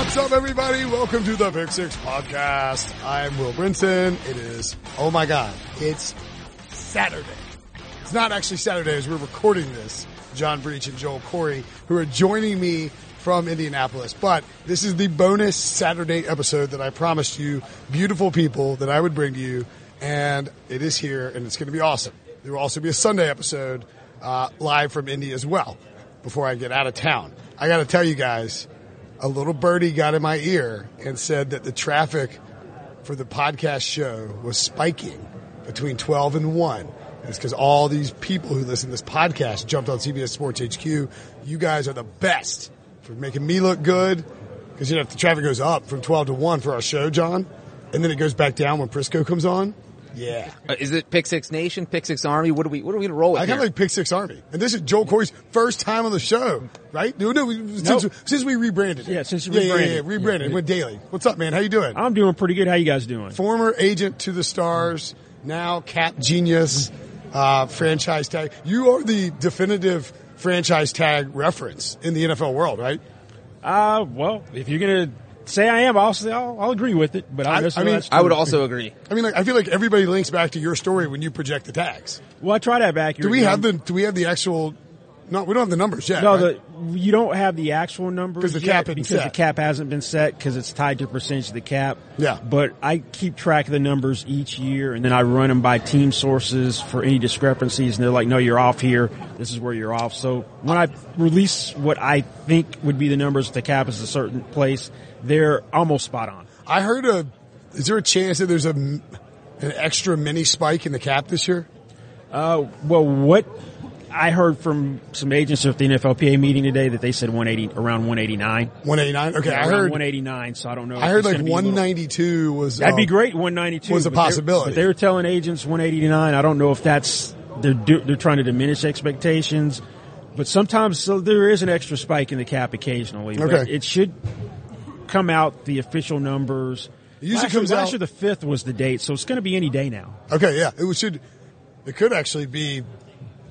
What's up, everybody? Welcome to the Pick Six Podcast. I'm Will Brinson. It is, oh my God, it's Saturday. It's not actually Saturday as we're recording this. John Breech and Joel Corry, who are joining me from Indianapolis. But this is the bonus Saturday episode that I promised you, beautiful people, that I would bring to you. And it is here, and it's going to be awesome. There will also be a Sunday episode uh, live from Indy as well before I get out of town. I got to tell you guys, a little birdie got in my ear and said that the traffic for the podcast show was spiking between 12 and 1. And it's because all these people who listen to this podcast jumped on CBS Sports HQ. You guys are the best for making me look good. Because, you know, if the traffic goes up from 12 to 1 for our show, John, and then it goes back down when Prisco comes on, yeah. Uh, is it Pick Six Nation, Pick Six Army? What are we? What are we gonna roll with I kind of like Pick Six Army. And this is Joel Corry's first time on the show, right? No, no, since, Nope. since we rebranded it. Yeah, since you yeah, yeah, rebranded. Yeah, rebranded. It went daily. What's up, man? How you doing? I'm doing pretty good. How you guys doing? Former agent to the stars, now cap genius, uh, franchise tag. You are the definitive franchise tag reference in the NFL world, right? Uh, well, if you're gonna say I am, I'll say I'll, I'll agree with it. But I, I- I mean, I would also agree. I mean, like, I feel like everybody links back to your story when you project the tags. Well, I try to have accurate. Do we have the, do we have the actual, no, we don't have the numbers yet. No, right? the you don't have the actual numbers 'Cause the cap because set. the cap hasn't been set because it's tied to percentage of the cap. Yeah. But I keep track of the numbers each year, and then I run them by team sources for any discrepancies, and they're like, "No, you're off here. This is where you're off." So when I release what I think would be the numbers the cap is a certain place, they're almost spot on. I heard a. Is there a chance that there's a an extra mini spike in the cap this year? Uh, well, what I heard from some agents at the NFLPA meeting today that they said 180 around 189. 189. Okay, I heard. 189. So I don't know. I heard like gonna be a little- 192 was. That'd be um, great. 192 was a possibility. But they were telling agents 189. I don't know if that's they're do, they're trying to diminish expectations, but sometimes so there is an extra spike in the cap occasionally. But Okay. it should come out the official numbers. It usually last year, comes last year the fifth was the date, so it's going to be any day now. Okay, yeah, it should. It could actually be.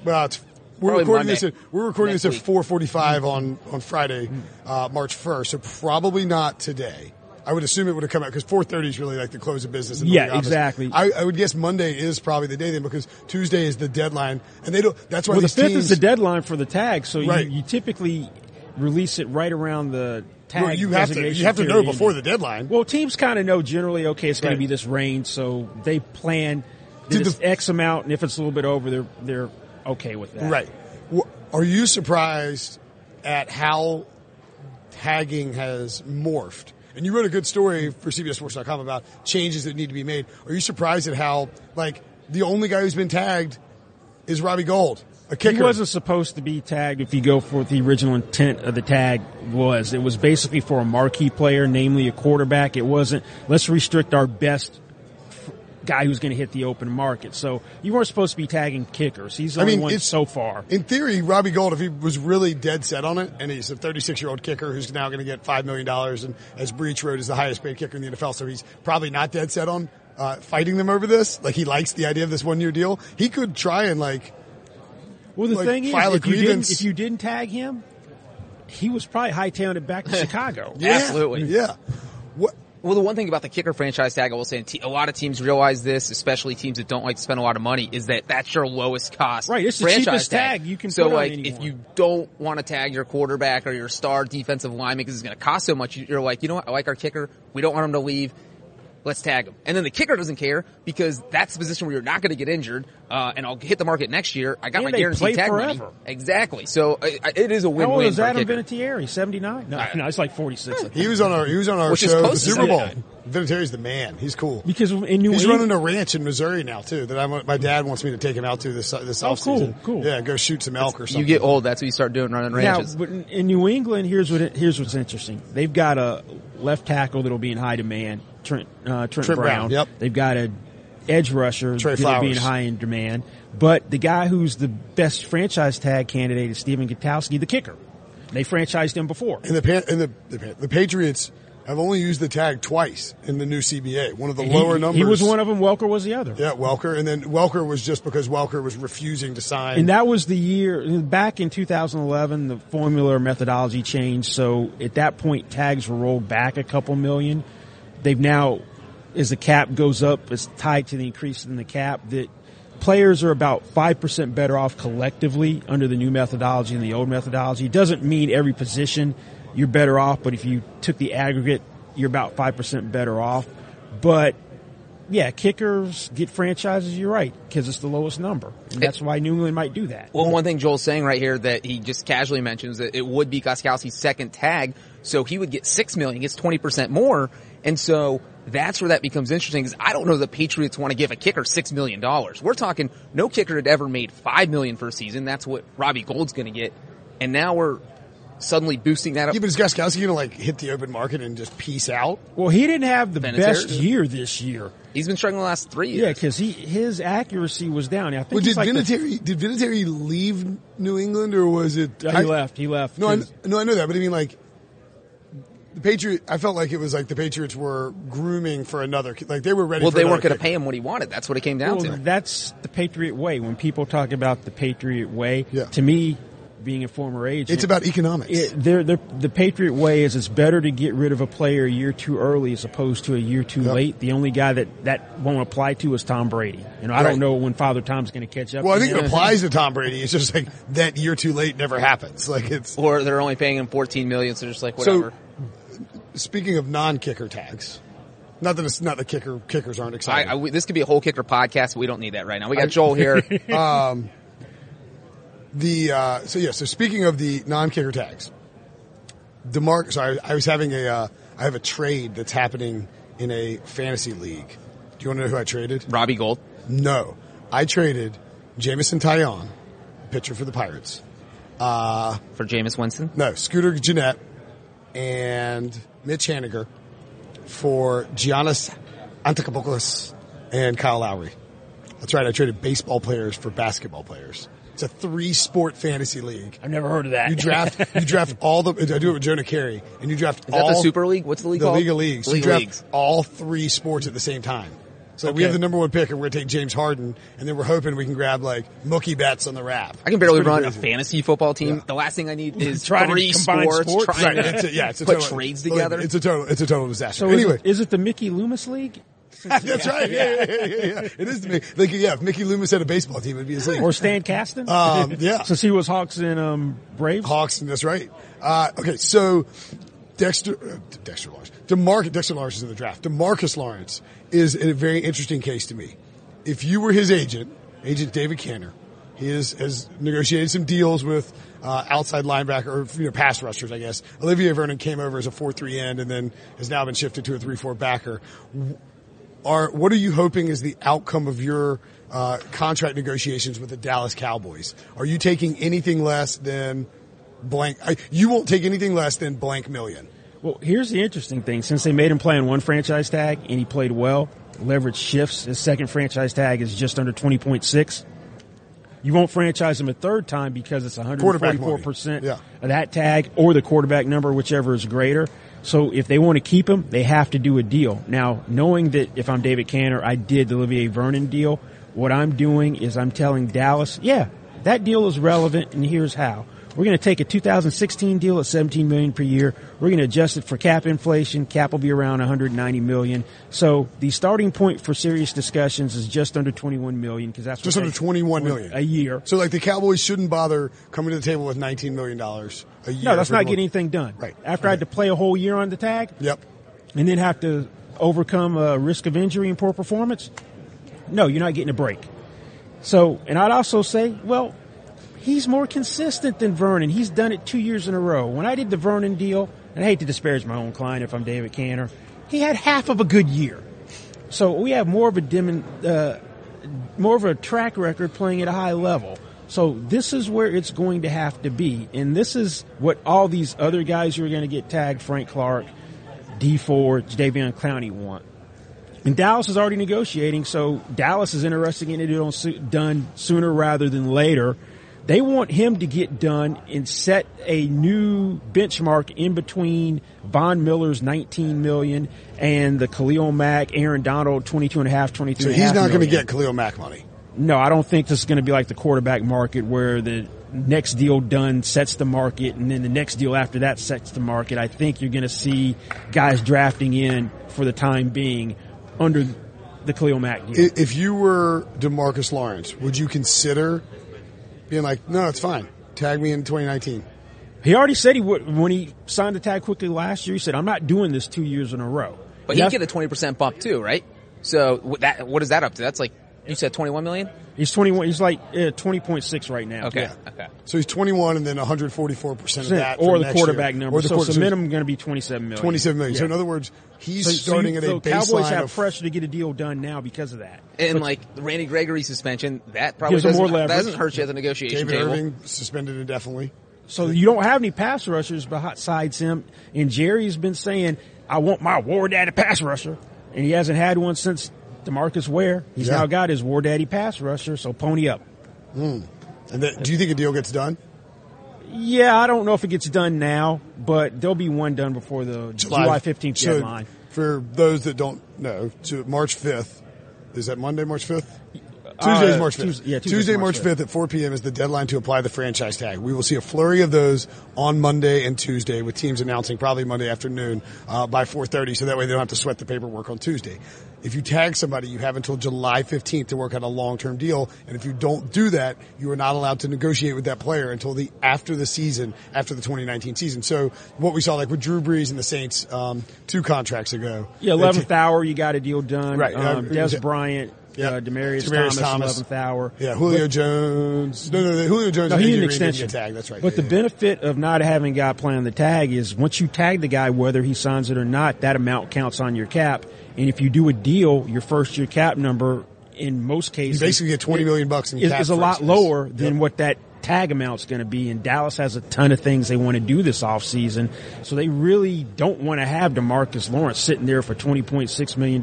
Well, it's, we're recording Monday. this. At, we're recording Next this at 4:45 on on Friday, uh, March 1st. So probably not today. I would assume it would have come out because 4:30 is really like the close of business. In the Yeah, office. exactly. I, I would guess Monday is probably the day then because Tuesday is the deadline, and they don't. That's why Well, the fifth teams, is the deadline for the tag, so Right. you, you typically release it right around the tag. Well, you have to. You have to know before the deadline. Well, teams kind of know generally, okay, it's going Right. to be this range, so they plan it's the- X amount, and if it's a little bit over, they're they're okay with that. Right. Are you surprised at how tagging has morphed? And you wrote a good story for CBSSports.com about changes that need to be made. Are you surprised at how, like, the only guy who's been tagged is Robbie Gould, a kicker. He wasn't supposed to be tagged if you go for what the original intent of the tag was. It was basically for a marquee player, namely a quarterback. It wasn't, let's restrict our best guy who's going to hit the open market. So you weren't supposed to be tagging kickers. He's the I only mean, one it's- so far. In theory, Robbie Gould, if he was really dead set on it, and he's a 36 year old kicker who's now going to get $5 million, and as Breech wrote, is the highest paid kicker in the NFL, so he's probably not dead set on uh, fighting them over this. Like, he likes the idea of this one year deal. He could try and, like, Well, the like, thing is, file a if you, didn't, if you didn't tag him, he was probably hightailing it back to Chicago. yeah, Absolutely. Yeah. What, Well, the one thing about the kicker franchise tag, I will say, a lot of teams realize this, especially teams that don't like to spend a lot of money, is that that's your lowest cost. Right, it's the cheapest tag you can So, like, if you don't want to tag your quarterback or your star defensive lineman because it's going to cost so much, you're like, you know what? I like our kicker. We don't want him to leave. Let's tag him. And then the kicker doesn't care because that's the position where you're not going to get injured, uh, and I'll hit the market next year. I got And my they guaranteed play tag money. Exactly. So I, I, it is a How win-win old is for a Adam. Vinatieri? 79? No, no, it's like 46. I he was on our, he was on our Which show, the close to Super Bowl. 79. Vinatieri's the man. He's cool. Because in New He's England, running a ranch in Missouri now too. That I'm, my dad wants me to take him out to this this Oh, cool, offseason. cool. Yeah, go shoot some elk or something. You get old, that's what you start doing, running Now, ranches. but in, in New England, here's what it, here's what's interesting. They've got a left tackle that'll be in high demand, Trent uh, Trent, Trent Brown, Brown. yep. They've got a edge rusher Trey that'll be in Flowers. high in demand. But the guy who's the best franchise tag candidate is Stephen Gostkowski, the kicker. They franchised him before. and the and the the, the Patriots have only used the tag twice in the new CBA. One of the He- lower numbers. He was one of them. Welker was the other. Yeah, Welker, and then Welker was just because Welker was refusing to sign. And that was the year back in 2011. The formula or methodology changed, so at that point, tags were rolled back a couple million. They've now, as the cap goes up, it's tied to the increase in the cap. That players are about five percent better off collectively under the new methodology than the old methodology. It doesn't mean every position you're better off, but if you took the aggregate, you're about five percent better off. But yeah, kickers get franchises. You're right because it's the lowest number, and that's why New England might do that. Well, one thing Joel's saying right here that he just casually mentions that it would be Gostkowski's second tag, so he would get six million, gets twenty percent more, and so that's where that becomes interesting. Because I don't know the Patriots want to give a kicker six million dollars. We're talking no kicker had ever made five million for a season. That's what Robbie Gould's going to get, and now we're suddenly boosting that up. yeah, but is Gostkowski going to like hit the open market and just peace out? Well, he didn't have the Vinatieri best year this year. He's been struggling the last three Yeah, because he his accuracy was down. I think Well, did like the- Vinatieri did Vinatieri leave New England or was it? Uh, he left. He left. No, I, 'cause- no, I know that, but I mean like the Patriot. I felt like it was like the Patriots were grooming for another. Like they were ready. well, for they weren't going to pay him what he wanted. That's what it came down well, to. that's the Patriot way. When people talk about the Patriot way, Yeah. to me, being a former agent, It's about economics. it, they're, they're, the Patriot way is it's better to get rid of a player a year too early as opposed to a year too Yep. late. The only guy that that won't apply to is Tom Brady. You know, I Right. don't know when Father Tom's going to catch up. well, I think him. it applies to Tom Brady. It's just like that year too late never happens. Like it's Or they're only paying him fourteen million, so just like whatever. Speaking of non-kicker tags. Not that it's not the kicker. Kickers aren't I, excited. I, we- this could be a whole kicker podcast. But we don't need that right now. We got Joel here. The uh, so yeah. So speaking of the non-kicker tags, Demar. So I, I was having a. Uh, I have a trade that's happening in a fantasy league. Do you want to know who I traded? Robbie Gould. No, I traded Jameson Taillon, pitcher for the Pirates. Uh, for Jameis Winston. No, Scooter Gennett and Mitch Haniger for Giannis Antetokounmpo and Kyle Lowry. That's right. I traded baseball players for basketball players. It's a three-sport fantasy league. I've never heard of that. You draft, you draft all the. I do it with Jonah Keri, and you draft Is all the Super League? What's the league the called? League of Leagues. League you draft Leagues. all three sports at the same time. So we have the number one pick, and we're gonna take James Harden, and then we're hoping we can grab like Mookie Betts on the wrap. I can barely It's pretty run a fantasy football team. Yeah. The last thing I need is Trying to three combine sports, sports. trying Right, to it's a, yeah, it's a put total, trades together. It's a total, it's a total disaster. So anyway, is, it, is it the Mickey Loomis League? that's right. Yeah, yeah, yeah, yeah, yeah. It is to me. Like, yeah, if Mickey Loomis had a baseball team, it'd be his league. Or Stan Kasten? Um, yeah. Since he was Hawks and um, Braves? Hawks, and that's right. Uh, okay, so Dexter, uh, Dexter Demarcus, Dexter Lawrence is in the draft. Demarcus Lawrence is a very interesting case to me. If you were his agent, agent David Canter, he is, has negotiated some deals with uh, outside linebacker or you know pass rushers, I guess. Olivier Vernon came over as a four-three end and then has now been shifted to a three-four backer. Are what are you hoping is the outcome of your uh, contract negotiations with the Dallas Cowboys? Are you taking anything less than blank? I, you won't take anything less than blank million. Well, here's the interesting thing. Since they made him play on one franchise tag and he played well, leverage shifts. His second franchise tag is just under 20.6. You won't franchise him a third time because it's 144% Yeah. of that tag or the quarterback number, whichever is greater. So if they want to keep him, they have to do a deal. Now, knowing that if I'm David Canter, I did the Olivier Vernon deal, what I'm doing is I'm telling Dallas, yeah, that deal is relevant and here's how. We're going to take a 2016 deal at 17 million per year. We're going to adjust it for cap inflation. Cap will be around 190 million. So the starting point for serious discussions is just under 21 million because that's Just under 21 million. a year. So like the Cowboys shouldn't bother coming to the table with 19 million dollars a year. No, that's not getting anything done. Right. After I had to play a whole year on the tag Yep. and then have to overcome a risk of injury and poor performance, no, you're not getting a break. So, and I'd also say, well, he's more consistent than Vernon. He's done it two years in a row. When I did the Vernon deal, and I hate to disparage my own client if I'm David Canter, he had half of a good year. So we have more of a dim, uh, more of a track record playing at a high level. So this is where it's going to have to be, and this is what all these other guys who are going to get tagged, Frank Clark, D Ford, Davion Clowney want. And Dallas is already negotiating, so Dallas is interested in getting it on- done sooner rather than later. They want him to get done and set a new benchmark in between Von Miller's 19 million and the Khalil Mack, Aaron Donald 22 and a half, 23 So he's not going to get Khalil Mack money. No, I don't think this is going to be like the quarterback market where the next deal done sets the market and then the next deal after that sets the market. I think you're going to see guys drafting in for the time being under the Khalil Mack deal. If you were Demarcus Lawrence, would you consider being like, no, it's fine. Tag me in 2019. He already said he would when he signed the tag quickly last year. He said, "I'm not doing this two years in a row." But Yes, he'd get a 20% bump too, right? So that, what is that up to? That's like, you said 21 million? he's 21. He's like uh, 20.6 right now. Okay. Yeah. Okay. So he's 21 and then 144% of that. or for the next quarterback year. number. Or the so quarter- it's a minimum going to be 27 million. 27 million. So in other words, he's So- so starting you- at a so Cowboys baseline have of pressure to get a deal done now because of that. And like Randy Gregory suspension, that probably Gives them doesn't, more leverage. doesn't hurt you at the negotiation David table. Irving suspended indefinitely. So you don't have any pass rushers besides him. And Jerry's been saying, "I want my war daddy pass rusher," and he hasn't had one since Demarcus Ware. He's Yeah. now got his war daddy pass rusher. So pony up. And then, do you think a deal gets done? Yeah, I don't know if it gets done now, but there'll be one done before the July fifteenth So deadline. For those that don't know, so March 5th, is that Monday, March 5th? Tuesday's Uh, March 5th. Tues- yeah, Tuesday, March March 5th at 4 p.m. is the deadline to apply the franchise tag. We will see a flurry of those on Monday and Tuesday with teams announcing probably Monday afternoon uh, by 4.30 so that way they don't have to sweat the paperwork on Tuesday. If you tag somebody, you have until July 15th to work out a long-term deal. And if you don't do that, you are not allowed to negotiate with that player until the after the season, after the 2019 season. So what we saw like with Drew Brees and the Saints um, two contracts ago. Yeah, eleventh ta- hour, you got a deal done. Right, Um, uh, Des. Bryant, Yeah. uh, Demarius, Demaryius Thomas, eleventh hour. Yeah, Julio Jones. No, no, no, Julio Jones. No, and he an extension. Tagged. That's right. But Yeah, the yeah. benefit of not having a guy play on the tag is once you tag the guy, whether he signs it or not, that amount counts on your cap. And if you do a deal, your first year cap number, in most cases, You basically get 20 million bucks in is, cap is a lot instance. lower than Yep. what that tag amount's going to be. And Dallas has a ton of things they want to do this offseason. So they really don't want to have DeMarcus Lawrence sitting there for $20.6 million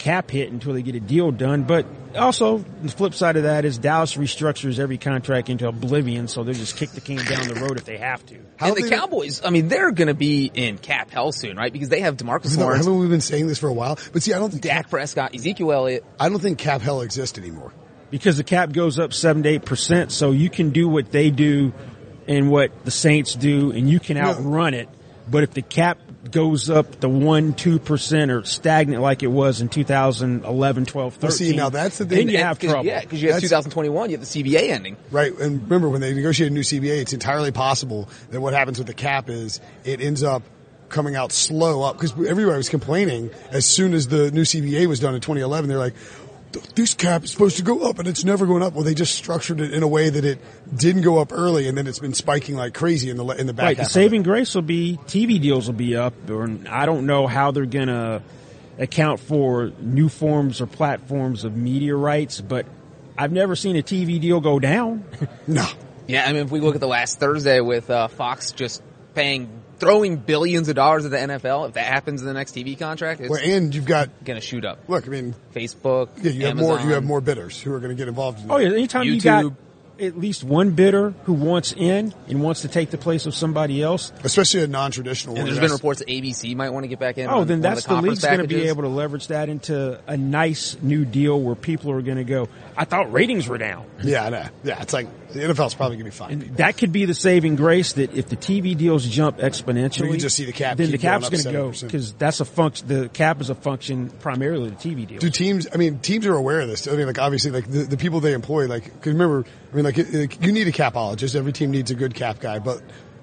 cap hit until they get a deal done. But also, the flip side of that is Dallas restructures every contract into oblivion, so they'll just kick the can down the road if they have to. How and the they- Cowboys, I mean, they're going to be in cap hell soon, right? Because they have Demarcus No, Lawrence, haven't we been saying this for a while? But see, I don't think Dak Prescott, Ezekiel Elliott. I don't think cap hell exists anymore. because the cap goes up seven to eight percent. So you can do what they do and what the Saints do, and you can outrun it. But if the cap goes up the one, two percent or stagnant like it was in 2011, 12, 13, Well, see, now that's the thing. then you And- have Cause, trouble. Yeah, because you have That's- 2021, you have the CBA ending. Right. And remember, when they negotiate a new CBA, it's entirely possible that what happens with the cap is it ends up coming out slow up because everybody was complaining as soon as the new CBA was done in 2011. They're like, this cap is supposed to go up and it's never going up. Well, they just structured it in a way that it didn't go up early and then it's been spiking like crazy in the, in the back Right. The half. of saving grace will be TV deals will be up, or I don't know how they're gonna account for new forms or platforms of media rights, but I've never seen a TV deal go down. No. Yeah, I mean, if we look at the last Thursday with uh, Fox just paying, throwing billions of dollars at the NFL, if that happens in the next TV contract, it's Well, and you've got, going to shoot up. look, I mean, Facebook, yeah, you have more, you have more bidders who are going to get involved in that. Oh yeah, anytime you got at least one bidder who wants in and wants to take the place of somebody else, Especially a non-traditional And one. there's That's- been reports that ABC might want to get back in. oh, on then one that's of the, the, league's going to be able to leverage that into a nice new deal where people are going to go. I thought ratings were down. Yeah, I know. Yeah, it's like the NFL's probably going to be fine. That could be the saving grace that if the TV deals jump exponentially, We can just see the cap Then the cap's going gonna go because that's a function. The cap is a function primarily of the TV deals. Do teams? I mean, teams are aware of this. I mean, like obviously, like the, the people they employ, like because remember, I mean, like, it- like you need a capologist. Every team needs a good cap guy, but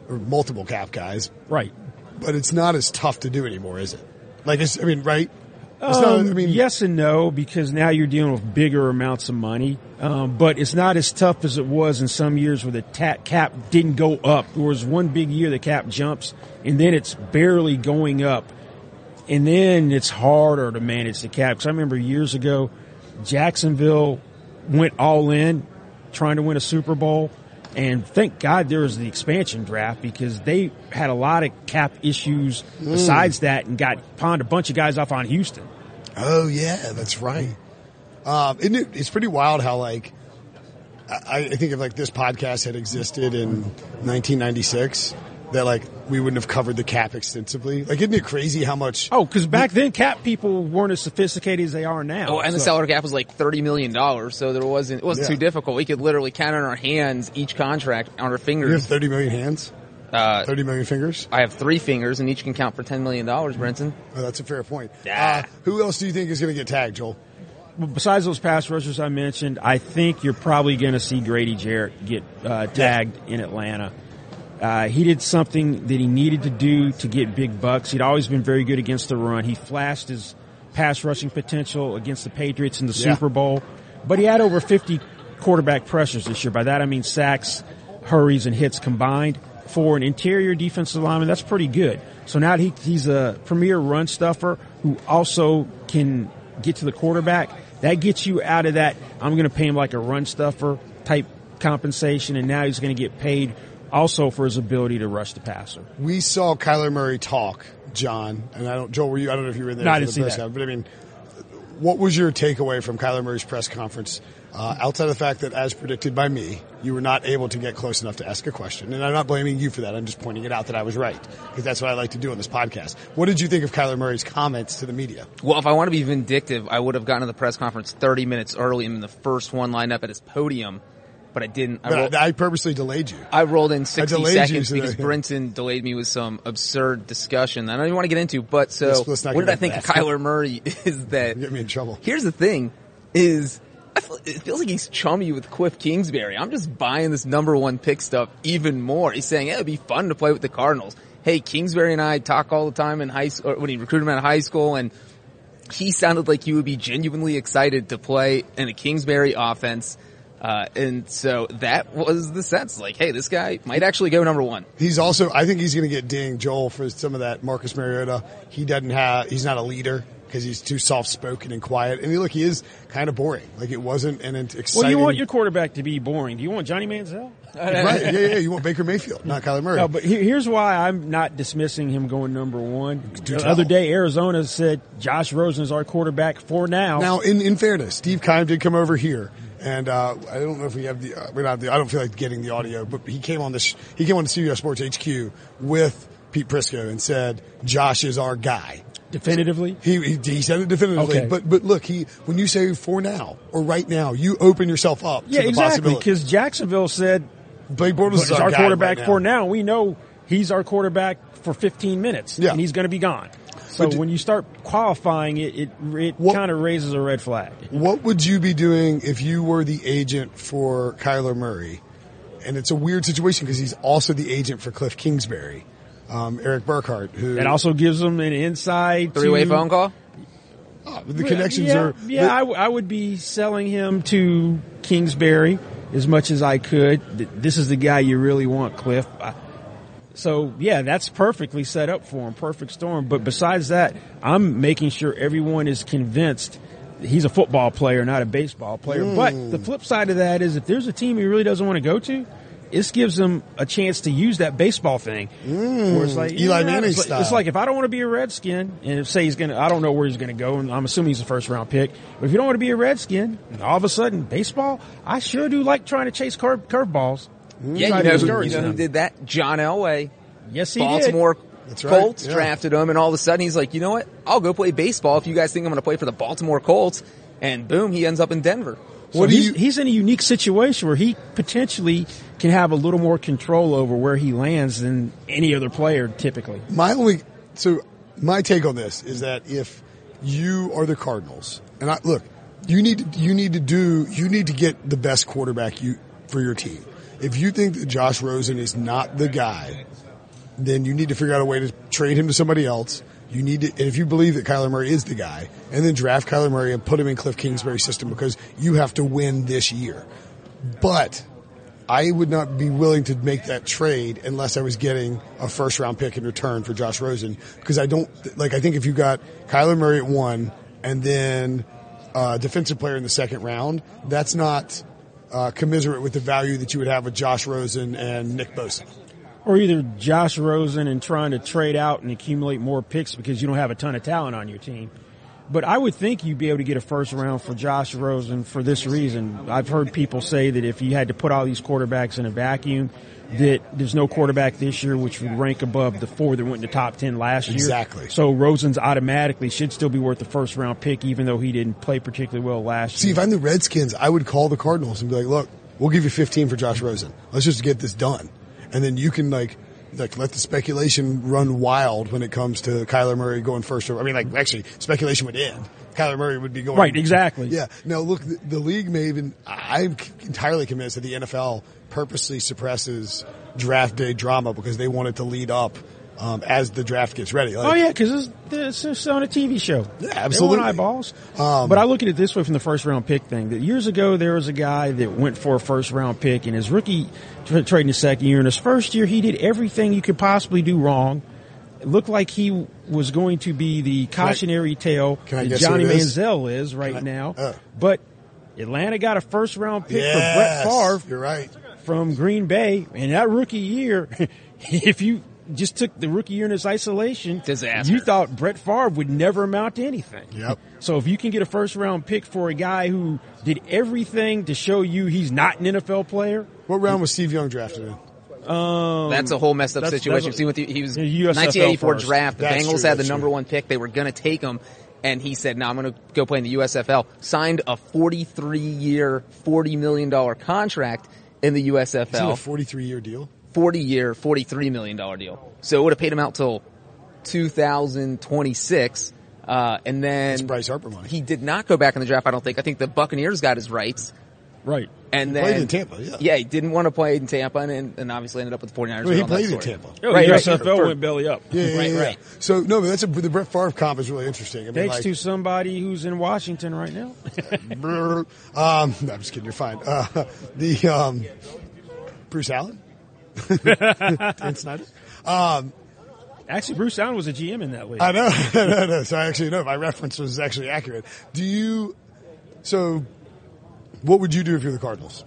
or multiple cap guys. right. But it's not as tough to do anymore, is it? Like, it's, I mean, right? Um, not, I mean, yes and no, because now you're dealing with bigger amounts of money. Um, but it's not as tough as it was in some years where the ta- cap didn't go up. There was one big year the cap jumps, and then it's barely going up, and then it's harder to manage the cap. Because I remember years ago, Jacksonville went all in, trying to win a Super Bowl. And thank God there was the expansion draft because they had a lot of cap issues besides that and got pawned a bunch of guys off on Houston. Oh yeah, that's right. Um, isn't it, it's pretty wild how like I, I think if like this podcast had existed in 1996, that like we wouldn't have covered the cap extensively. Like, isn't it crazy how much? Oh, because back then cap people weren't as sophisticated as they are now. Oh, and the So- salary cap was like thirty million dollars, so there wasn't it wasn't Yeah. too difficult. We could literally count on our hands each contract on our You have fingers. 30 million hands, Uh, 30 million fingers. I have three fingers, and each can count for ten million dollars, Brenton. Oh, that's a fair point. Yeah. Uh, who else do you think is going to get tagged, Joel? Besides those pass rushers I mentioned, I think you're probably going to see Grady Jarrett get uh, tagged in Atlanta. Uh, he did something that he needed to do to get big bucks. He'd always been very good against the run. He flashed his pass rushing potential against the Patriots in the Yeah. Super Bowl, but he had over 50 quarterback pressures this year. By that I mean sacks, hurries, and hits combined. For an interior defensive lineman, that's pretty good. So now he, he's a premier run stuffer who also can get to the quarterback. That gets you out of that. I'm going to pay him like a run stuffer type compensation, and now he's going to get paid also for his ability to rush the passer. We saw Kyler Murray talk, John, and I don't, Joel, were you, I don't know if you were in there No, I didn't the see press that. conference, but I mean, what was your takeaway from Kyler Murray's press conference? Uh, outside of the fact that, as predicted by me, you were not able to get close enough to ask a question, and I'm not blaming you for that. I'm just pointing it out that I was right because that's what I like to do on this podcast. What did you think of Kyler Murray's comments to the media? Well, if I want to be vindictive, I would have gotten to the press conference 30 minutes early and been the first one lined up at his podium, but I didn't. I, rolled, I, purposely delayed you. I rolled in 60 delayed you seconds because that- Brinson delayed me with some absurd discussion that I don't even want to get into. But so, Let's- let's what did I think of that. Kyler Murray is that Get me in trouble. Here's the thing: is I feel, it feels like he's chummy with Cliff Kingsbury. I'm just buying this number one pick stuff even more. He's saying, "Yeah, it'd be fun to play with the Cardinals." Hey, Kingsbury and I talk all the time in high school when he recruited him out of high school, and he sounded like he would be genuinely excited to play in a Kingsbury offense. Uh, and so that was the sense, like, hey, this guy might actually go number one. He's also, I think he's going to get dinged, Joel, for some of that Marcus Mariota. He doesn't have, he's not a leader because he's too soft spoken and quiet. And he look, he is kind of boring. Like it wasn't an exciting. Well, you want your quarterback to be boring. Do you want Johnny Manziel? right? Yeah, yeah. You want Baker Mayfield, not Kyler Murray. No, but here's why I'm not dismissing him going number one. Do the tell. other day, Arizona said Josh Rosen is our quarterback for now. Now, in, in fairness, Steve Keim did come over here, and uh, I don't know if we have the uh, we don't have the I don't feel like getting the audio, but he came on this he came on the CBS Sports HQ with Pete Prisco and said Josh is our guy. definitively. He, he he said it definitively, Okay. but but look, he when you say for now or right now, you open yourself up Yeah, to the exactly. Because Jacksonville said Blake Bortles is our, our, quarterback right for now. We know he's our quarterback for 15 minutes, Yeah. and he's going to be gone. So But when you start qualifying it, it, it kind of raises a red flag. What would you be doing if you were the agent for Kyler Murray? And it's a weird situation because he's also the agent for Cliff Kingsbury, um, Erik Burkhardt, who It also gives them an inside Three way to- phone call. the connections yeah, are. Yeah, I, w- I would be selling him to Kingsbury as much as I could. This is the guy you really want, Cliff. I, so yeah, that's perfectly set up for him, perfect storm. But besides that, I'm making sure everyone is convinced he's a football player, not a baseball player. But Hmm. the flip side of that is if there's a team he really doesn't want to go to, this gives him a chance to use that baseball thing. Where it's like. Eli Manning it's like, it's like if I don't want to be a Redskin, and say he's going to, I don't know where he's going to go, and I'm assuming he's a first round pick. But if you don't want to be a Redskin, and all of a sudden baseball, I sure do like trying to chase curve curveballs. Hmm. Yeah, you know, who, you know who did that? John Elway. Yes, he Baltimore That's right, Colts yeah. drafted him, and all of a sudden he's like, you know what? I'll go play baseball if you guys think I'm going to play for the Baltimore Colts. And boom, he ends up in Denver. did. So What he's, you- he's in a unique situation where he potentially can have a little more control over where he lands than any other player typically. My only so my take on this is that if you are the Cardinals, and I look, you need to you need to do you need to get the best quarterback you for your team. If you think that Josh Rosen is not the guy, then you need to figure out a way to trade him to somebody else. You need to, and if you believe that Kyler Murray is the guy, and then draft Kyler Murray and put him in Cliff Kingsbury's system because you have to win this year. But I would not be willing to make that trade unless I was getting a first round pick in return for Josh Rosen because I don't like. I think if you got Kyler Murray at one and then a defensive player in the second round, that's not uh, commiserate with the value that you would have with Josh Rosen and Nick Bosa. Or either Josh Rosen and trying to trade out and accumulate more picks because you don't have a ton of talent on your team. But I would think you'd be able to get a first round for Josh Rosen for this reason. I've heard people say that if you had to put all these quarterbacks in a vacuum, that there's no quarterback this year which would rank above the four that went in the top 10 last year. Exactly. So Rosen's automatically should still be worth the first round pick even though he didn't play particularly well last See, year. See, if I'm the Redskins, I would call the Cardinals and be like, look, we'll give you 15 for Josh Rosen. Let's just get this done. And then you can like, like let the speculation run wild when it comes to Kyler Murray going first. I mean, like actually speculation would end. Kyler Murray would be going. Right, exactly. Yeah. Now look, the, the league may even, I'm entirely convinced that the NFL purposely suppresses draft day drama because they want it to lead up um, as the draft gets ready. Like, Oh yeah, because it's, it's on a TV show. Yeah, absolutely. eyeballs. Um, but I look at it this way from the first round pick thing. That years ago there was a guy that went for a first round pick in his rookie tra- trading his second year. In his first year, he did everything you could possibly do wrong. It looked like he was going to be the cautionary tale can that Johnny it is? Manziel is right I- now. uh. but Atlanta got a first round pick Yes, for Brett Favre You're right. from Green Bay, and that rookie year, if you just took the rookie year in its isolation, Disaster. You thought Brett Favre would never amount to anything. Yep. So if you can get a first round pick for a guy who did everything to show you he's not an NFL player, What round was Steve Young drafted in? That's a whole messed up that's- situation. that's See, with the, he was The USFL 1984 first. draft. The That's Bengals true, had the that's number true. one pick. They were going to take him, and he said, "No, I'm going to go play in the USFL." Signed a 43 year, 40 million dollar contract in the Is it a USFL. 43 year deal? 40 year, 43 million dollar deal. So it would have paid him out till 2026. Uh, and then That's Bryce Harper money. he did not go back in the draft. I don't think. I think the Buccaneers got his rights. Right? And He then played in Tampa, yeah. yeah, he didn't want to play in Tampa, and, and obviously ended up with the 49ers. Well, he and all that played in. Tampa. Oh, Right, the right. USFL For- went belly up. Yeah, yeah, Right, yeah. right. So no, but that's a, the Brett Favre comp is really interesting. I mean, Thanks like, to somebody who's in Washington right now. um, no, I'm just kidding. You're fine. Uh, the um, Bruce Allen, Dan Snyder. Um, Actually, Bruce Allen was a GM in that league. I know, no, no. So I actually know my reference was actually accurate. Do you? So, what would you do if you're the Cardinals?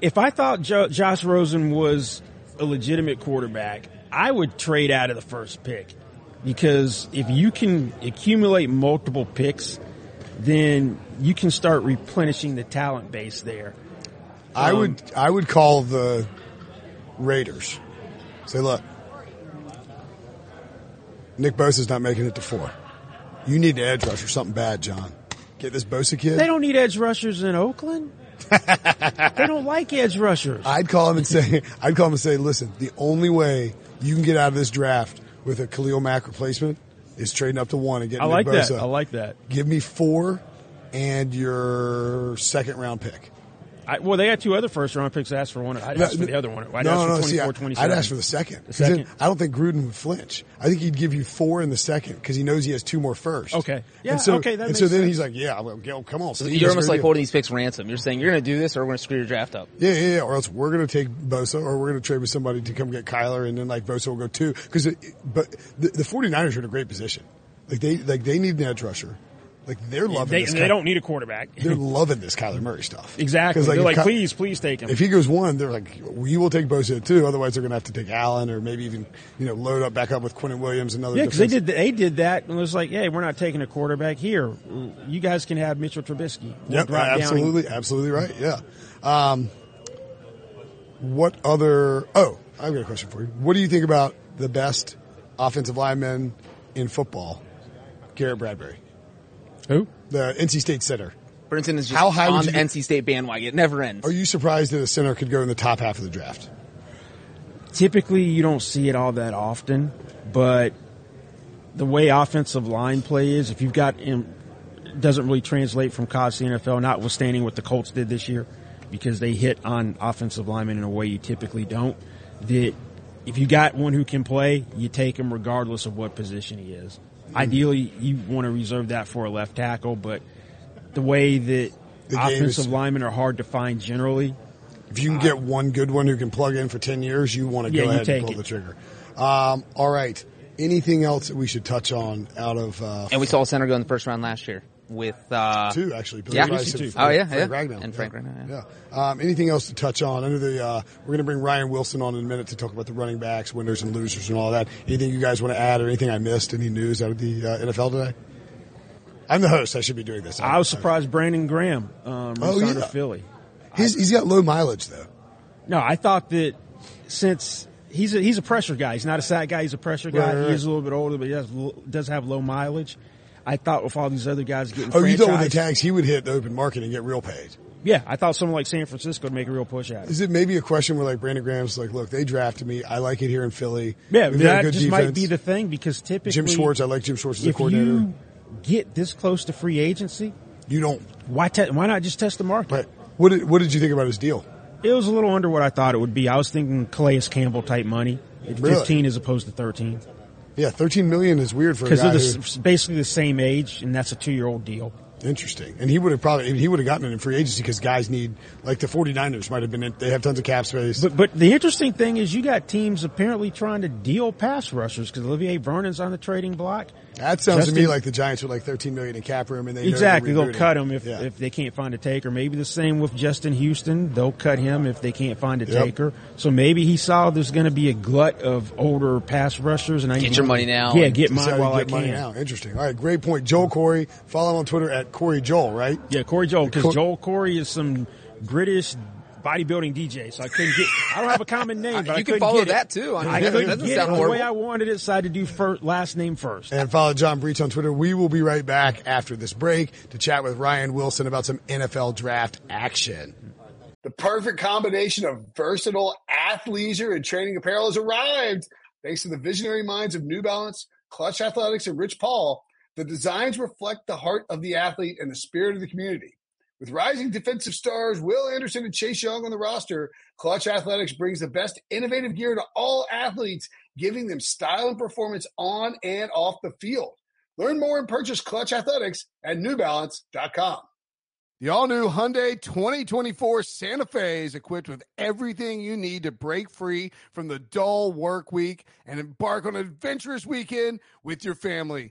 if I thought jo- Josh Rosen was a legitimate quarterback, I would trade out of the first pick because if you can accumulate multiple picks, then you can start replenishing the talent base there. I Um, would I would call the Raiders. Say, look, Nick Bosa's not making it to four. You need an edge rush or something bad, John. Get this Bosa kid. They don't need edge rushers in Oakland. they don't like edge rushers. I'd call him and say, I'd call him and say, listen, the only way you can get out of this draft with a Khalil Mack replacement is trading up to one and getting I like Nick that. I like that. Give me four and your second round pick. I, well, they had two other first round picks. I asked for one. I'd ask for the other one. I'd no, ask for no, 24, see, I, 27. I'd ask for the second. The 'Cause then second. I don't think Gruden would flinch. I think he'd give you four in the second because he knows he has two more first. Okay. Yeah, and so, okay, that and so makes then sense. he's like, yeah, well, go- come on. So Steve, you're almost like do it. holding these picks ransom. You're saying you're going to do this, or we're going to screw your draft up. Yeah, yeah, yeah. Or else we're going to take Bosa or we're going to trade with somebody to come get Kyler and then like Bosa will go too. Cause it, but the, the 49ers are in a great position. Like they, like they need an edge rusher. Like they're loving They, this. they don't need a quarterback. They're loving this Kyler Murray stuff. exactly. 'Cause, They're like, Ky- please, please take him. If he goes one, they're like, we will take Bosa too. Otherwise, they're going to have to take Allen or maybe even you know load up back up with Quinnen Williams and other. Yeah, because they did they did that and it was like, hey, we're not taking a quarterback here. You guys can have Mitchell Trubisky. We'll Yep, drop down and- absolutely, absolutely right. Yeah. Um, what other? Oh, I've got a question for you. What do you think about the best offensive lineman in football, Garrett Bradbury, Who? the NC State center? Brinson is just How high on you the get- NC State bandwagon. It never ends. Are you surprised that a center could go in the top half of the draft? Typically, you don't see it all that often, but the way offensive line play is, if you've got him, doesn't really translate from college to NFL. Notwithstanding what the Colts did this year, because they hit on offensive linemen in a way you typically don't. That if you got one who can play, you take him regardless of what position he is. Ideally, you want to reserve that for a left tackle, but the way that The offensive is- linemen are hard to find generally, If you can get one good one who can plug in for ten years, you want to Yeah, go ahead take and pull it. the trigger. Um, all right. Anything else that we should touch on out of uh, and we saw a center go in the first round last year with uh, two actually. Billy Yeah. Price Two. and Oh, yeah, Frank yeah. Ragnow. And Frank Ragnow, yeah. Yeah. Um, anything else to touch on? Under the uh, we're going to bring Ryan Wilson on in a minute to talk about the running backs, winners and losers, and all that. Anything you guys want to add, or anything I missed? Any news out of the uh, NFL today? I'm the host. I should be doing this. I was surprised Brandon Graham um, Oh, resigned yeah. to Philly. He's, he's got low mileage though. No, I thought that since he's a, he's a pressure guy, he's not a side guy. He's a pressure guy. Right, right, He is a little bit older, but he has, does have low mileage. I thought with all these other guys getting Oh, you thought with the tags he would hit the open market and get real paid. yeah, I thought someone like San Francisco would make a real push at it. Is it maybe a question where like Brandon Graham's like, look, they drafted me. I like it here in Philly. Yeah, We've that just might be the thing because typically Jim Schwartz. I like Jim Schwartz as a if coordinator. you get this close to free agency, You don't. why te- why not just test the market? Right. What did What did you think about his deal? It was a little under what I thought it would be. I was thinking Calais Campbell type money, Really? fifteen as opposed to thirteen, Yeah, thirteen million is weird for a because they're the, s- basically the same age, and that's a two year old deal. interesting. And he would have probably he would have gotten it in free agency because guys need like the 49ers might have been. In, they have tons of cap space. But but the interesting thing is you got teams apparently trying to deal pass rushers because Olivier Vernon's on the trading block. That sounds to me like the Giants with like thirteen million in cap room, and they know they're Exactly, they'll cut him if Yeah. if they can't find a taker. Maybe the same with Justin Houston. They'll cut him if they can't find a Yep. taker. So maybe he saw there's going to be a glut of older pass rushers, and I Get need your money now Yeah, get Decided mine to while I money can. now. Interesting. All right, great point, Joel Corry. Follow him on Twitter at Corry Joel. Right. Yeah, Corry Joel because Cor- Joel Corry is some British bodybuilding DJ, so I couldn't get. I don't have a common name, but You I can couldn't follow get that it. too. I mean, I couldn't doesn't get sound it the way I wanted it, so I had to do first, last name first. And follow John Breech on Twitter. We will be right back after this break to chat with Ryan Wilson about some NFL draft action. The perfect combination of versatile athleisure and training apparel has arrived. Thanks to the visionary minds of New Balance, Clutch Athletics, and Rich Paul, the designs reflect the heart of the athlete and the spirit of the community. With rising defensive stars Will Anderson and Chase Young on the roster, Clutch Athletics brings the best innovative gear to all athletes, giving them style and performance on and off the field. Learn more and purchase Clutch Athletics at newbalance.com. The all new Hyundai 2024 Santa Fe is equipped with everything you need to break free from the dull work week and embark on an adventurous weekend with your family.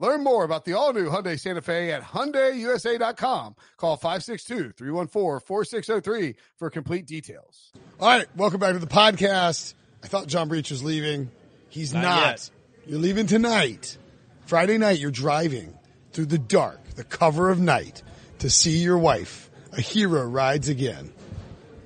Learn more about the all new Hyundai Santa Fe at HyundaiUSA.com. Call 562-314-4603 for complete details. All right. Welcome back to the podcast. I thought John Breech was leaving. He's not. Not. You're leaving tonight. Friday night, you're driving through the dark, the cover of night to see your wife. A hero rides again.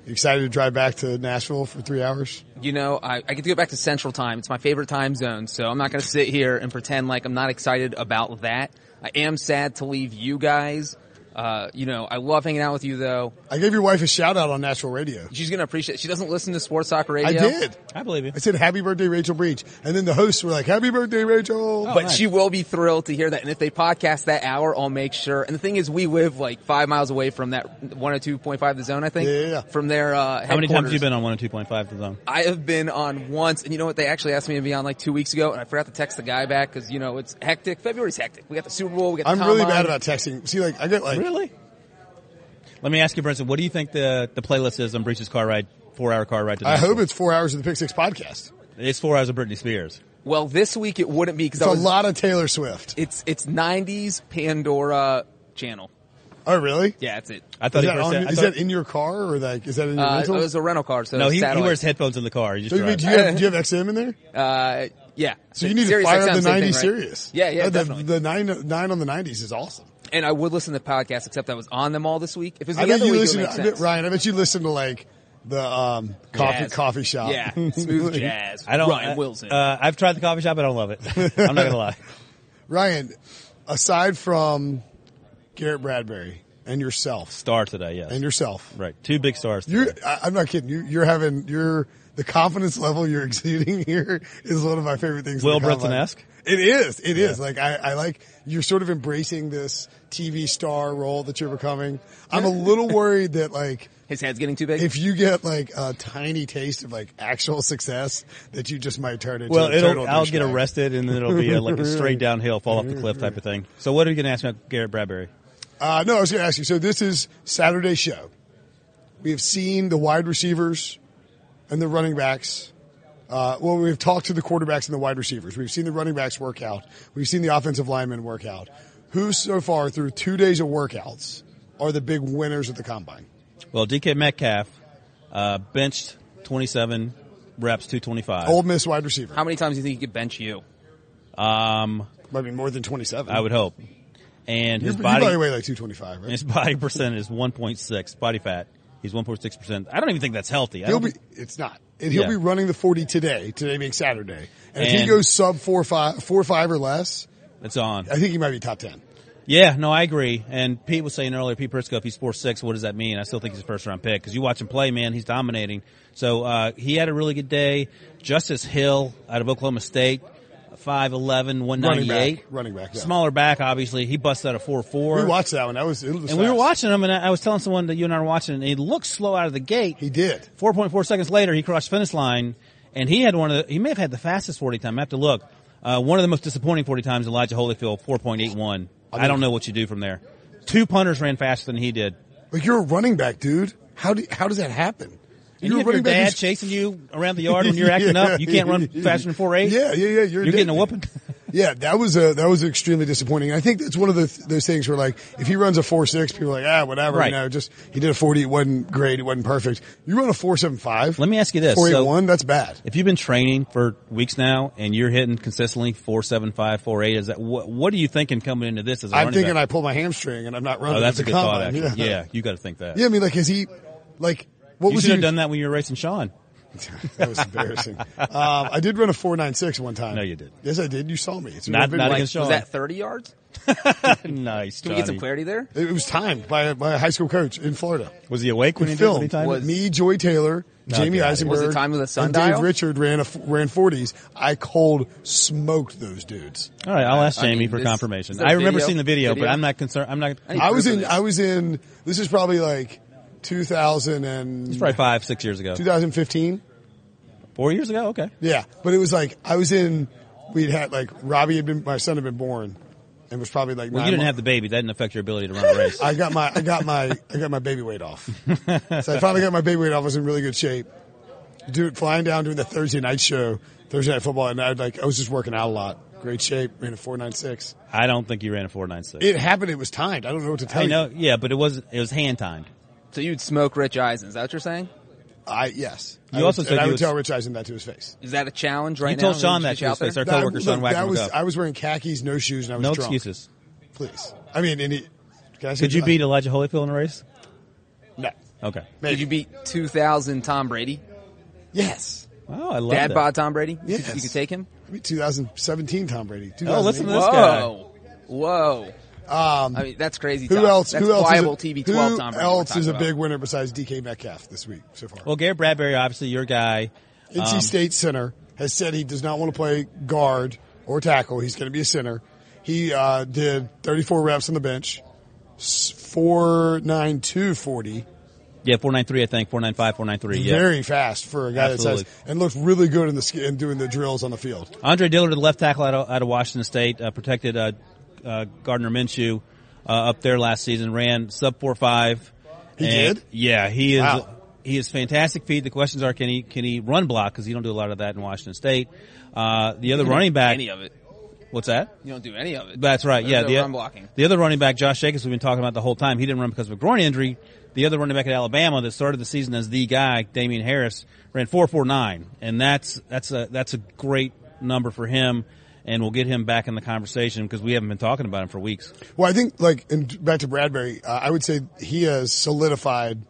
Excited to drive back to Nashville for three hours? You know, I, I get to go back to Central Time. It's my favorite time zone, so I'm not going to sit here and pretend like I'm not excited about that. I am sad to leave you guys. Uh, you know, I love hanging out with you though. I gave your wife a shout out on Nashville Radio. She's going to appreciate. It. She doesn't listen to Sports Talk Radio. I did. I believe you. I said, happy birthday, Rachel Breech. And then the hosts were like, happy birthday, Rachel. but nice. she will be thrilled to hear that. And if they podcast that hour, I'll make sure. And the thing is, we live like five miles away from that 102.5 the zone, I think. Yeah, yeah, yeah. From there, uh, How many times have you been on 102.5 the zone? I have been on once, and you know what? They actually asked me to be on like two weeks ago, and I forgot to text the guy back because you know it's hectic. February's hectic. We got the Super Bowl. We got. The I'm really bad about texting. See, like, I get like, Really? Let me ask you, Brinson, what do you think the, the playlist is on Breech's car ride, four hour car ride to I hope it's four hours of the Pick Six podcast. It's four hours of Britney Spears. Well, this week it wouldn't be because It's I a was. lot of Taylor Swift. It's it's '90s Pandora channel. Oh, really? Yeah, that's it. I thought Is, that, on, said, I is thought- that in your car or like, is that in your Uh, it rental? was a rental car, so no, he, he wears headphones in the car. Just so, you mean, do you have, do you have XM in there? Uh, yeah. So you need to Sirius fire XM, up the same 90 right? Sirius. Yeah, yeah, the, definitely. the nine, nine on the 90s is awesome. And I would listen to podcasts, except I was on them all this week. If it was the I bet other you week, listen it to, would I make bet, sense. Ryan, I bet you listen to like the, um, coffee, Jazz. coffee shop. Yeah, smooth jazz. I don't. Ryan I- Wilson. Uh, I've tried the coffee shop. I don't love it. I'm not gonna lie. Ryan, aside from Garrett Bradbury, and yourself. Star today, yes. And yourself. right. Two big stars. You're, today. I, I'm not kidding. You, you're having, you're, the confidence level you're exceeding here is one of my favorite things. in Will the combine. Brinson-esque? It is. It is. Like, I, I like, you're sort of embracing this TV star role that you're becoming. I'm a little worried that like, His head's getting too big. if you get like a tiny taste of like actual success, that you just might turn into Well, a it'll, I'll get arrested and then it'll be a, like a straight downhill, fall off the cliff type of thing. So what are you going to ask me about Garrett Bradbury? Uh, no, I was going to ask you. So this is Saturday show. We have seen the wide receivers and the running backs. Uh, well, we've talked to the quarterbacks and the wide receivers. We've seen the running backs work out. We've seen the offensive linemen work out. Who so far through two days of workouts are the big winners of the combine? Well, DK Metcalf, uh, benched 27 reps, 225. Ole Miss wide receiver. How many times do you think he could bench you? Um, I mean, more than 27. I would hope. And his you body, probably weigh like 225, right? his body percent is 1.6 body fat. He's 1.6%. I don't even think that's healthy. He'll don't be, it's not. And he'll Yeah. be running the 40 today, today being Saturday. And, if he goes sub four five, four five or less, it's on. I think he might be top 10. Yeah, no, I agree. And Pete was saying earlier, Pete Prisco, if he's four six, what does that mean? I still think he's a first round pick because you watch him play, man, he's dominating. So uh, he had a really good day. Justice Hill out of Oklahoma State, 5'11", 198. Running back. Running back, yeah. Smaller back, obviously. He busted out a four four. We watched that one. That was, it was and we were watching him, and I I was telling someone that you and I were watching, and he looked slow out of the gate. He did. 4.4 seconds later, he crossed finish line, and he had one of the, he may have had the fastest 40 time. I have to look. Uh, one of the most disappointing 40 times, Elijah Holyfield, 4.81. I, don't know what you do from there. Two punters ran faster than he did. Like you're a running back, dude. How do how does that happen? And you have your dad chasing you around the yard when you're acting up. You can't run faster than four eight. Yeah, yeah, yeah. You're, You're getting a whooping. Yeah, that was a that was extremely disappointing. I think that's one of the those things where like if he runs a four six, people are like ah whatever. Right. You know, just he did a forty. It wasn't great. It wasn't perfect. You run a four seven five. Let me ask you this. Four eight So- one. That's bad. If you've been training for weeks now and you're hitting consistently four seven five four eight, is that what? What are you thinking coming into this as a I'm running thinking I back? pulled my hamstring and I'm not running. oh, that's a good thought. Actually, Yeah. yeah, you got to think that. Yeah, I mean, like, is he like what you was should have done that when you were racing Sean. that was embarrassing. um, I did run a four nine six one time. No, you did. Yes, I did. You saw me. It's Not- been not like- against Was that 30 yards? nice. Can we get some clarity there? It was timed by a, by a high school coach in Florida. Was he awake when he did? He filmed. timed it? Was- Me, Joy Taylor, Jamie God. Eisenberg, Was it timed with a and? Dave Richard ran a ran forties. I cold smoked those dudes. All right, I'll ask I Jamie mean, for this- confirmation. I remember video? seeing the video, Video? but I'm not concerned. I'm not. I I was in. this. I was in. This is probably like 2000 and It's probably five, six years ago. 2015. Four years ago. Okay. Yeah, but it was like I was in. We'd had like Robbie had been. My son had been born, and was probably like. Well, you didn't months- have the baby. That didn't affect your ability to run a race. I got my I got my I got my baby weight off. so I finally got my baby weight off. I was in really good shape. Dude, flying down doing the Thursday night show, Thursday night football, and I like I was just working out a lot. Great shape, ran a four nine six. I don't think you ran a four nine six. It happened. It was timed. I don't know what to tell I you. know. Yeah, but it was it was hand timed. So you'd smoke Rich Eisen. Is that what you're saying? I yes. You I also would, said I you would was- tell Rich Eisen that to his face. Is that a challenge right You now? You told Sean that to his face. Our coworker Sean look, whacked that was up. I was wearing khakis, no shoes, and I was No drunk. excuses. Please. I mean, and he, can I say Could you that? beat Elijah Holyfield in a race? No. Okay. Maybe. Did you beat 2000 Tom Brady? Yes. Oh, I love it. Dad that. bod Tom Brady? You could- Yes. You could take him? I beat 2017 Tom Brady. Oh, listen to 2008. this guy. Whoa. Whoa. Um, I mean, that's crazy. Who Tom. else? That's who else? is a, TB12 who Tom Brady. else is a about. big winner besides DK Metcalf this week so far? Well, Garrett Bradbury, obviously your guy. NC Um, State center has said he does not want to play guard or tackle. He's going to be a center. He uh, did 34 reps on the bench, four nine two forty. Yeah, four nine three, I think four nine five, four nine three. Yeah. Very fast for a guy Absolutely. that says and looked really good in the sk- in doing the drills on the field. Andre Dillard, the left tackle out of, out of Washington State, uh, protected uh, uh, Gardner Minshew uh, up there last season. Ran sub four five. He did? Yeah, he is. Wow. He is fantastic feed. The questions are, can he can he run block? Because he don't do a lot of that in Washington State. Uh, the other running back. Any of it. What's that? You don't do any of it. That's right. There's yeah, no the, run blocking. the other running back, Josh Jacobs, we've been talking about the whole time. He didn't run because of a groin injury. The other running back at Alabama that started the season as the guy, Damien Harris, ran four four nine, and that's that's a that's a great number for him, and we'll get him back in the conversation because we haven't been talking about him for weeks. Well, I think like and back to Bradbury, uh, I would say he has solidified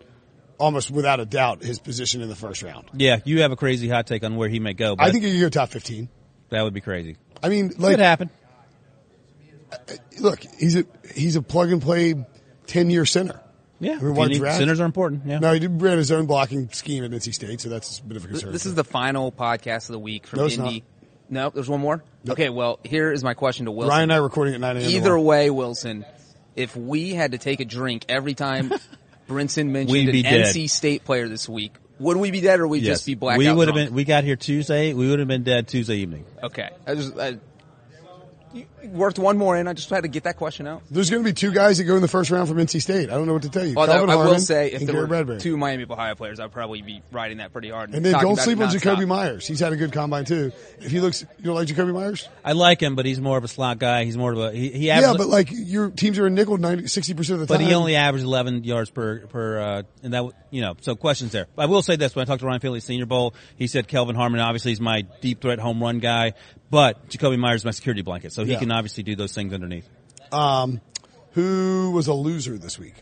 almost without a doubt his position in the first round. Yeah, you have a crazy hot take on where he may go. But I think he could go top 15. that would be crazy. I mean, like Could happen. look, he's a he's a plug and play ten year center. Yeah, I mean, why need- centers are important. Yeah. No, he did ran his own blocking scheme at NC State, so that's a bit of a concern. This is the final podcast of the week from No, it's Indy. No, there's one more. Okay, well, here is my question to Wilson. Ryan and I are recording at nine a.m. Either way, Wilson, if we had to take a drink every time Brinson mentioned We'd an be dead. NC State player this week, would we be dead or would we Yes. just be blacked we would have been. We got here Tuesday. We would have been dead Tuesday evening. Okay. I just, I, you worked one more in. I just had to get that question out. There's going to be two guys that go in the first round from NC State. I don't know what to tell you. Well, Kelvin I will Harmon say, if and there Garrett were Bradbury. two Miami of Ohio players, I'd probably be riding that pretty hard. And then don't sleep on Jakobi nonstop. Meyers. He's had a good combine too. If he looks, you don't like Jakobi Meyers? I like him, but he's more of a slot guy. He's more of a he. he Yeah, but like your teams are in nickel 60 percent of the But time. But he only averaged 11 yards per per, uh, and that you know. So questions there. I will say this: when I talked to Ryan Finley at Senior Bowl, he said Kelvin Harmon obviously is my deep threat home run guy, but Jakobi Meyers is my security blanket, so he Yeah. can obviously do those things underneath. Um, who was a loser this week?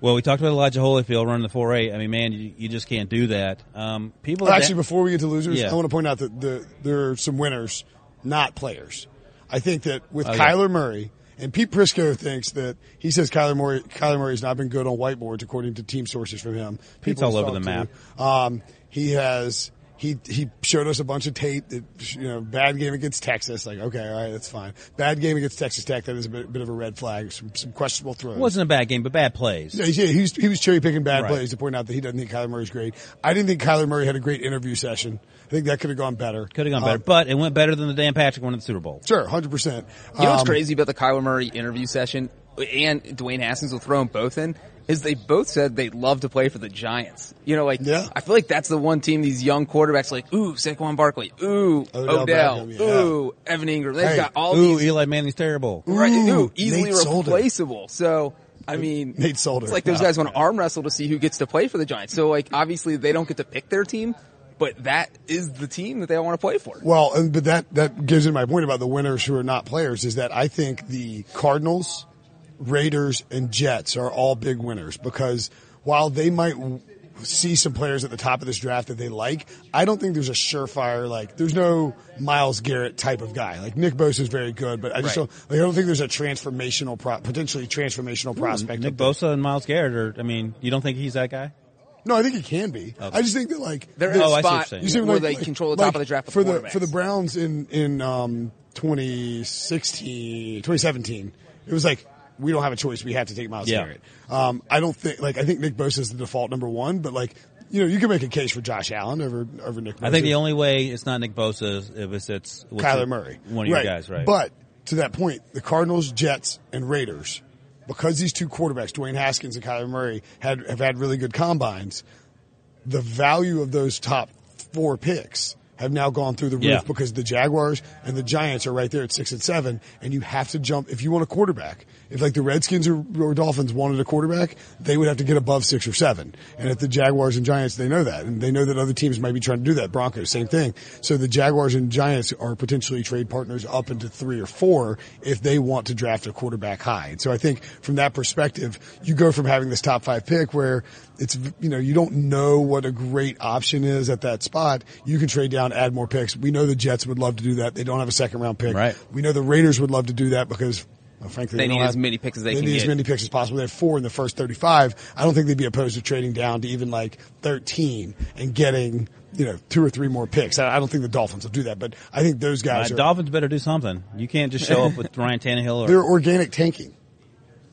Well, we talked about Elijah Holyfield running the 4-8. I mean, man, you, you just can't do that. Um, people Actually, da- before we get to losers, Yeah. I want to point out that the, there are some winners, not players. I think that with Oh, yeah. Kyler Murray, and Pete Prisco thinks that he says Kyler Murray, Kyler not been good on whiteboards according to team sources from him. Pete's People all over the to. Um, he has, he, he showed us a bunch of tape that, you know, bad game against Texas. Like, okay, all right, that's fine. Bad game against Texas Tech. That is a bit, bit of a red flag. Some, some questionable throws. it wasn't a bad game, but bad plays. Yeah, yeah, he was, he was cherry picking bad Right. plays to point out that he doesn't think Kyler Murray's great. I didn't think Kyler Murray had a great interview session. I think that could have gone better. Could have gone Uh, better, but it went better than the Dan Patrick one in the Super Bowl. Sure, hundred percent. You know what's Um, crazy about the Kyler Murray interview session and Dwayne Haskins will throw them both in is they both said they'd love to play for the Giants. You know, like Yeah. I feel like that's the one team these young quarterbacks like, ooh, Saquon Barkley, ooh, Odell Odell, Beckham, yeah. ooh, Evan Engram. They've Hey, got all Ooh, these Ooh, Eli Manning's terrible. right, Ooh, ooh, easily Nate Solder. replaceable. So. I mean, Nate Solder. It's like those guys want to arm wrestle to see who gets to play for the Giants. So, like, obviously they don't get to pick their team, but that is the team that they want to play for. Well, and, but that that gives me my point about the winners who are not players is that I think the Cardinals, Raiders, and Jets are all big winners because while they might w- see some players at the top of this draft that they like, I don't think there's a surefire like there's no Myles Garrett type of guy. Like Nick Bosa is very good, but I just Right. don't like I don't think there's a transformational pro- potentially transformational prospect. Nick up there. Bosa and Myles Garrett are. I mean, you don't think he's that guy? No, I think he can be. I just think that like They're in the- a Oh, I see what you're spot saying. You see, where like- they like- control the top like, of the draft with for the quarterbacks. for the Browns in in um 2016 2017 it was like we don't have a choice. We have to take Myles Yeah. Garrett. Um I don't think like I think Nick Bosa is the default number one but like you know you can make a case for Josh Allen over over Nick Bosa I think the only way it's not Nick Bosa is if it's, it's Kyler it- Murray. one of your guys, right? but to that point the Cardinals Jets and Raiders because these two quarterbacks Dwayne Haskins and Kyler Murray had have had really good combines the value of those top four picks have now gone through the roof Yeah. because the Jaguars and the Giants are right there at six and seven, and you have to jump if you want a quarterback. If like the Redskins or, or Dolphins wanted a quarterback, they would have to get above six or seven. And if the Jaguars and Giants, they know that, and they know that other teams might be trying to do that. Broncos, same thing. So the Jaguars and Giants are potentially trade partners up into three or four if they want to draft a quarterback high. And so I think from that perspective, you go from having this top five pick where it's, you know, you don't know what a great option is at that spot. You can trade down, add more picks. We know the Jets would love to do that. They don't have a second round pick. Right. We know the Raiders would love to do that because well, frankly, They don't need have- as many picks as they can They need as many picks as possible. They have four in the first 35. I don't think they'd be opposed to trading down to even like 13 and getting, you know, two or three more picks. I, I don't think the Dolphins will do that, but I think those Uh, guys are, Dolphins better do something. You can't just show up with Ryan Tannehill or they're organic tanking.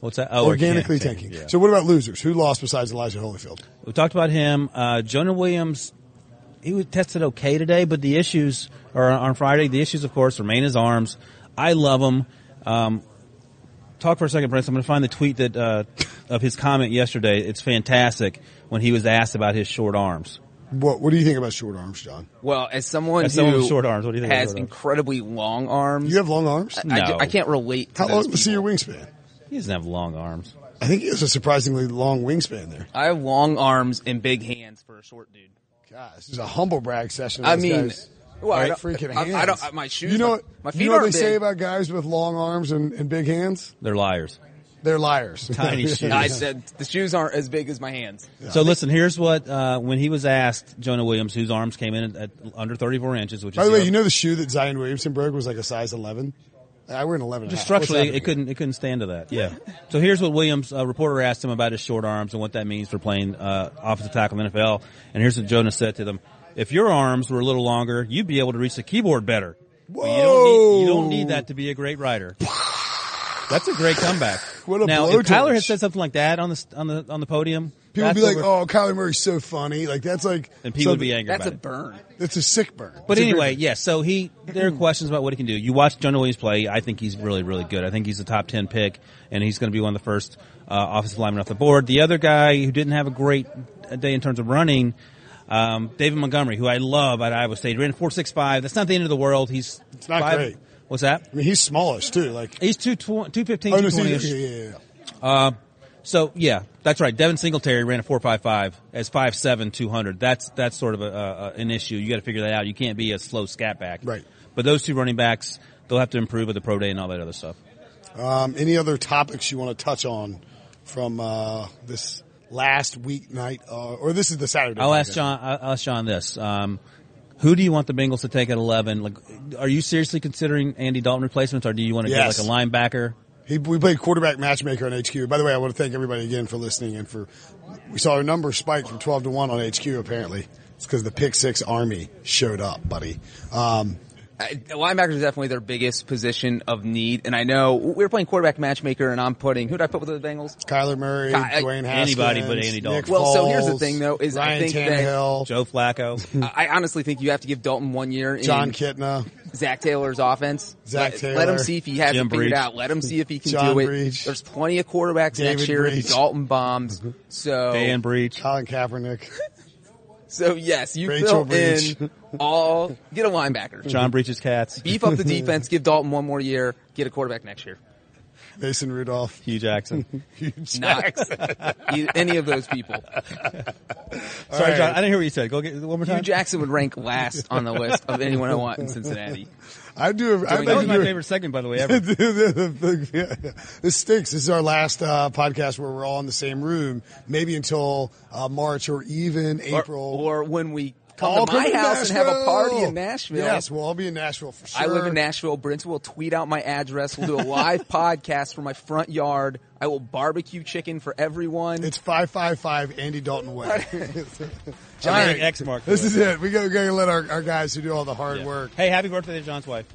What's that? Oh, organically organic tanking. yeah. So what about losers? Who lost besides Elijah Holyfield? We talked about him. Uh, Jonah Williams, he was tested okay today, but the issues are on Friday. The issues, of course, remain his arms. I love him. Um, talk for a second, Prince. I'm going to find the tweet that uh, of his comment yesterday. It's fantastic when he was asked about his short arms. What What do you think about short arms, John? Well, as someone As who someone with short arms, what do you think about has incredibly long arms, You have long arms. I, No. I can't relate. To How those long? See your wingspan. He doesn't have long arms. I think he has a surprisingly long wingspan there. I have long arms and big hands for a short dude. God, this is a humble brag session. I mean, guy's well, I don't- freaking I- hands. I don't- my shoes- You know what? my you feet know what they aren't say about guys with long arms and, and big hands? They're liars. They're liars. Tiny shoes. I said the shoes aren't as big as my hands. So listen, here's what uh, when he was asked, Jonah Williams, whose arms came in at, at under 34 inches, which By is the way, zero- you know the shoe that Zion Williamson broke was like a size 11? I were in 11 Just structurally, it couldn't it couldn't stand to that. Yeah. So here's what Williams a reporter asked him about his short arms and what that means for playing uh, offensive tackle in the NFL. And here's what Jonas said to them: If your arms were a little longer, you'd be able to reach the keyboard better. But you don't need you don't need that to be a great writer. That's a great comeback. What a now, if blowtorch. had said something like that on the on the on the podium, People would be like, "Oh, Kyler Murray's so funny." Like that's like and people would be angry That's a it. burn. That's a sick burn. But It's a anyway, great- yes. so he there are questions about what he can do. You watch Jonah Williams play. I think he's really, really good. I think he's a top ten pick, and he's going to be one of the first uh, offensive linemen off the board. The other guy who didn't have a great day in terms of running, um, David Montgomery, who I love at Iowa State, ran four six five. That's not the end of the world. He's It's not five- great. What's that? I mean, he's smallish too. Like, He's two two fifteen, oh two no, see, twenty. yeah, yeah, yeah. So yeah, that's right. Devin Singletary ran a four five five as five seven two hundred. That's that's sort of a, a, an issue. You got to figure that out. You can't be a slow scat back. Right. But those two running backs, they'll have to improve with the pro day and all that other stuff. Um, any other topics you want to touch on from uh, this last week night, uh, or this is the Saturday? I'll ask John. I'll ask John this. Um, who do you want the Bengals to take at eleven? Like, are you seriously considering Andy Dalton replacements, or do you want to Yes. get like a linebacker? He, we played quarterback matchmaker on HQ. By the way, I want to thank everybody again for listening and for we saw our number spike from twelve to one on HQ. Apparently, it's because the pick six army showed up, buddy. Um, I- Linebacker is definitely their biggest position of need, and I know we were playing quarterback matchmaker, and I'm putting who did I put with the Bengals? Kyler Murray, Ky- uh, Dwayne Haskins, anybody but Andy Dalton. Nick Well, so here's the thing, though, is I Ryan think that- Joe Flacco. I honestly think you have to give Dalton one year in Jon Kitna. Zac Taylor's offense. Zac let, Taylor. let him see if he has Jim it figured Breech. out. Let him see if he can John do it. Breech. There's plenty of quarterbacks David next year. if Breech. Dalton bombs. Mm-hmm. So Dan Breech. Colin Kaepernick, So yes, you Rachel fill Breech. in all. Get a linebacker. John Breech's cats. Beef up the defense. Give Dalton one more year. Get a quarterback next year. Mason Rudolph, Hue Jackson. Hue Not e- any of those people. Sorry, right. John. I didn't hear what you said. Go get one more time. Hue. Jackson would rank last on the list of anyone I want in Cincinnati. I do. I That was my you- favorite segment, by the way, ever. this stinks. This is our last uh, podcast where we're all in the same room, maybe until uh, March or even Or, April. or when we come All to my come house and have a party in Nashville. Yes, we'll all be in Nashville for sure. I live in Nashville. Brinson will tweet out my address. We'll do a live podcast from my front yard. I will barbecue chicken for everyone. It's five five five Andy Dalton Way. John All right. X mark. This is it. We got, we got to let our, our guys who do all the hard Yeah. work. Hey, happy birthday to John's wife.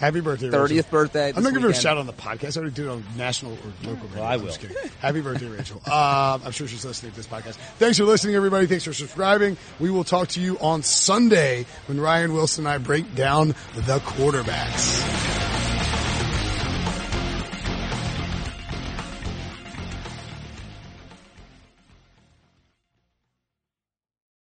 Happy birthday, Rachel. 30th birthday. I'm this not giving her a shout out on the podcast. I already did it on national or local radio. I I'm will. just kidding. Happy birthday, Rachel. Um, I'm sure she's listening to this podcast. Thanks for listening, everybody. Thanks for subscribing. We will talk to you on Sunday when Ryan Wilson and I break down the quarterbacks.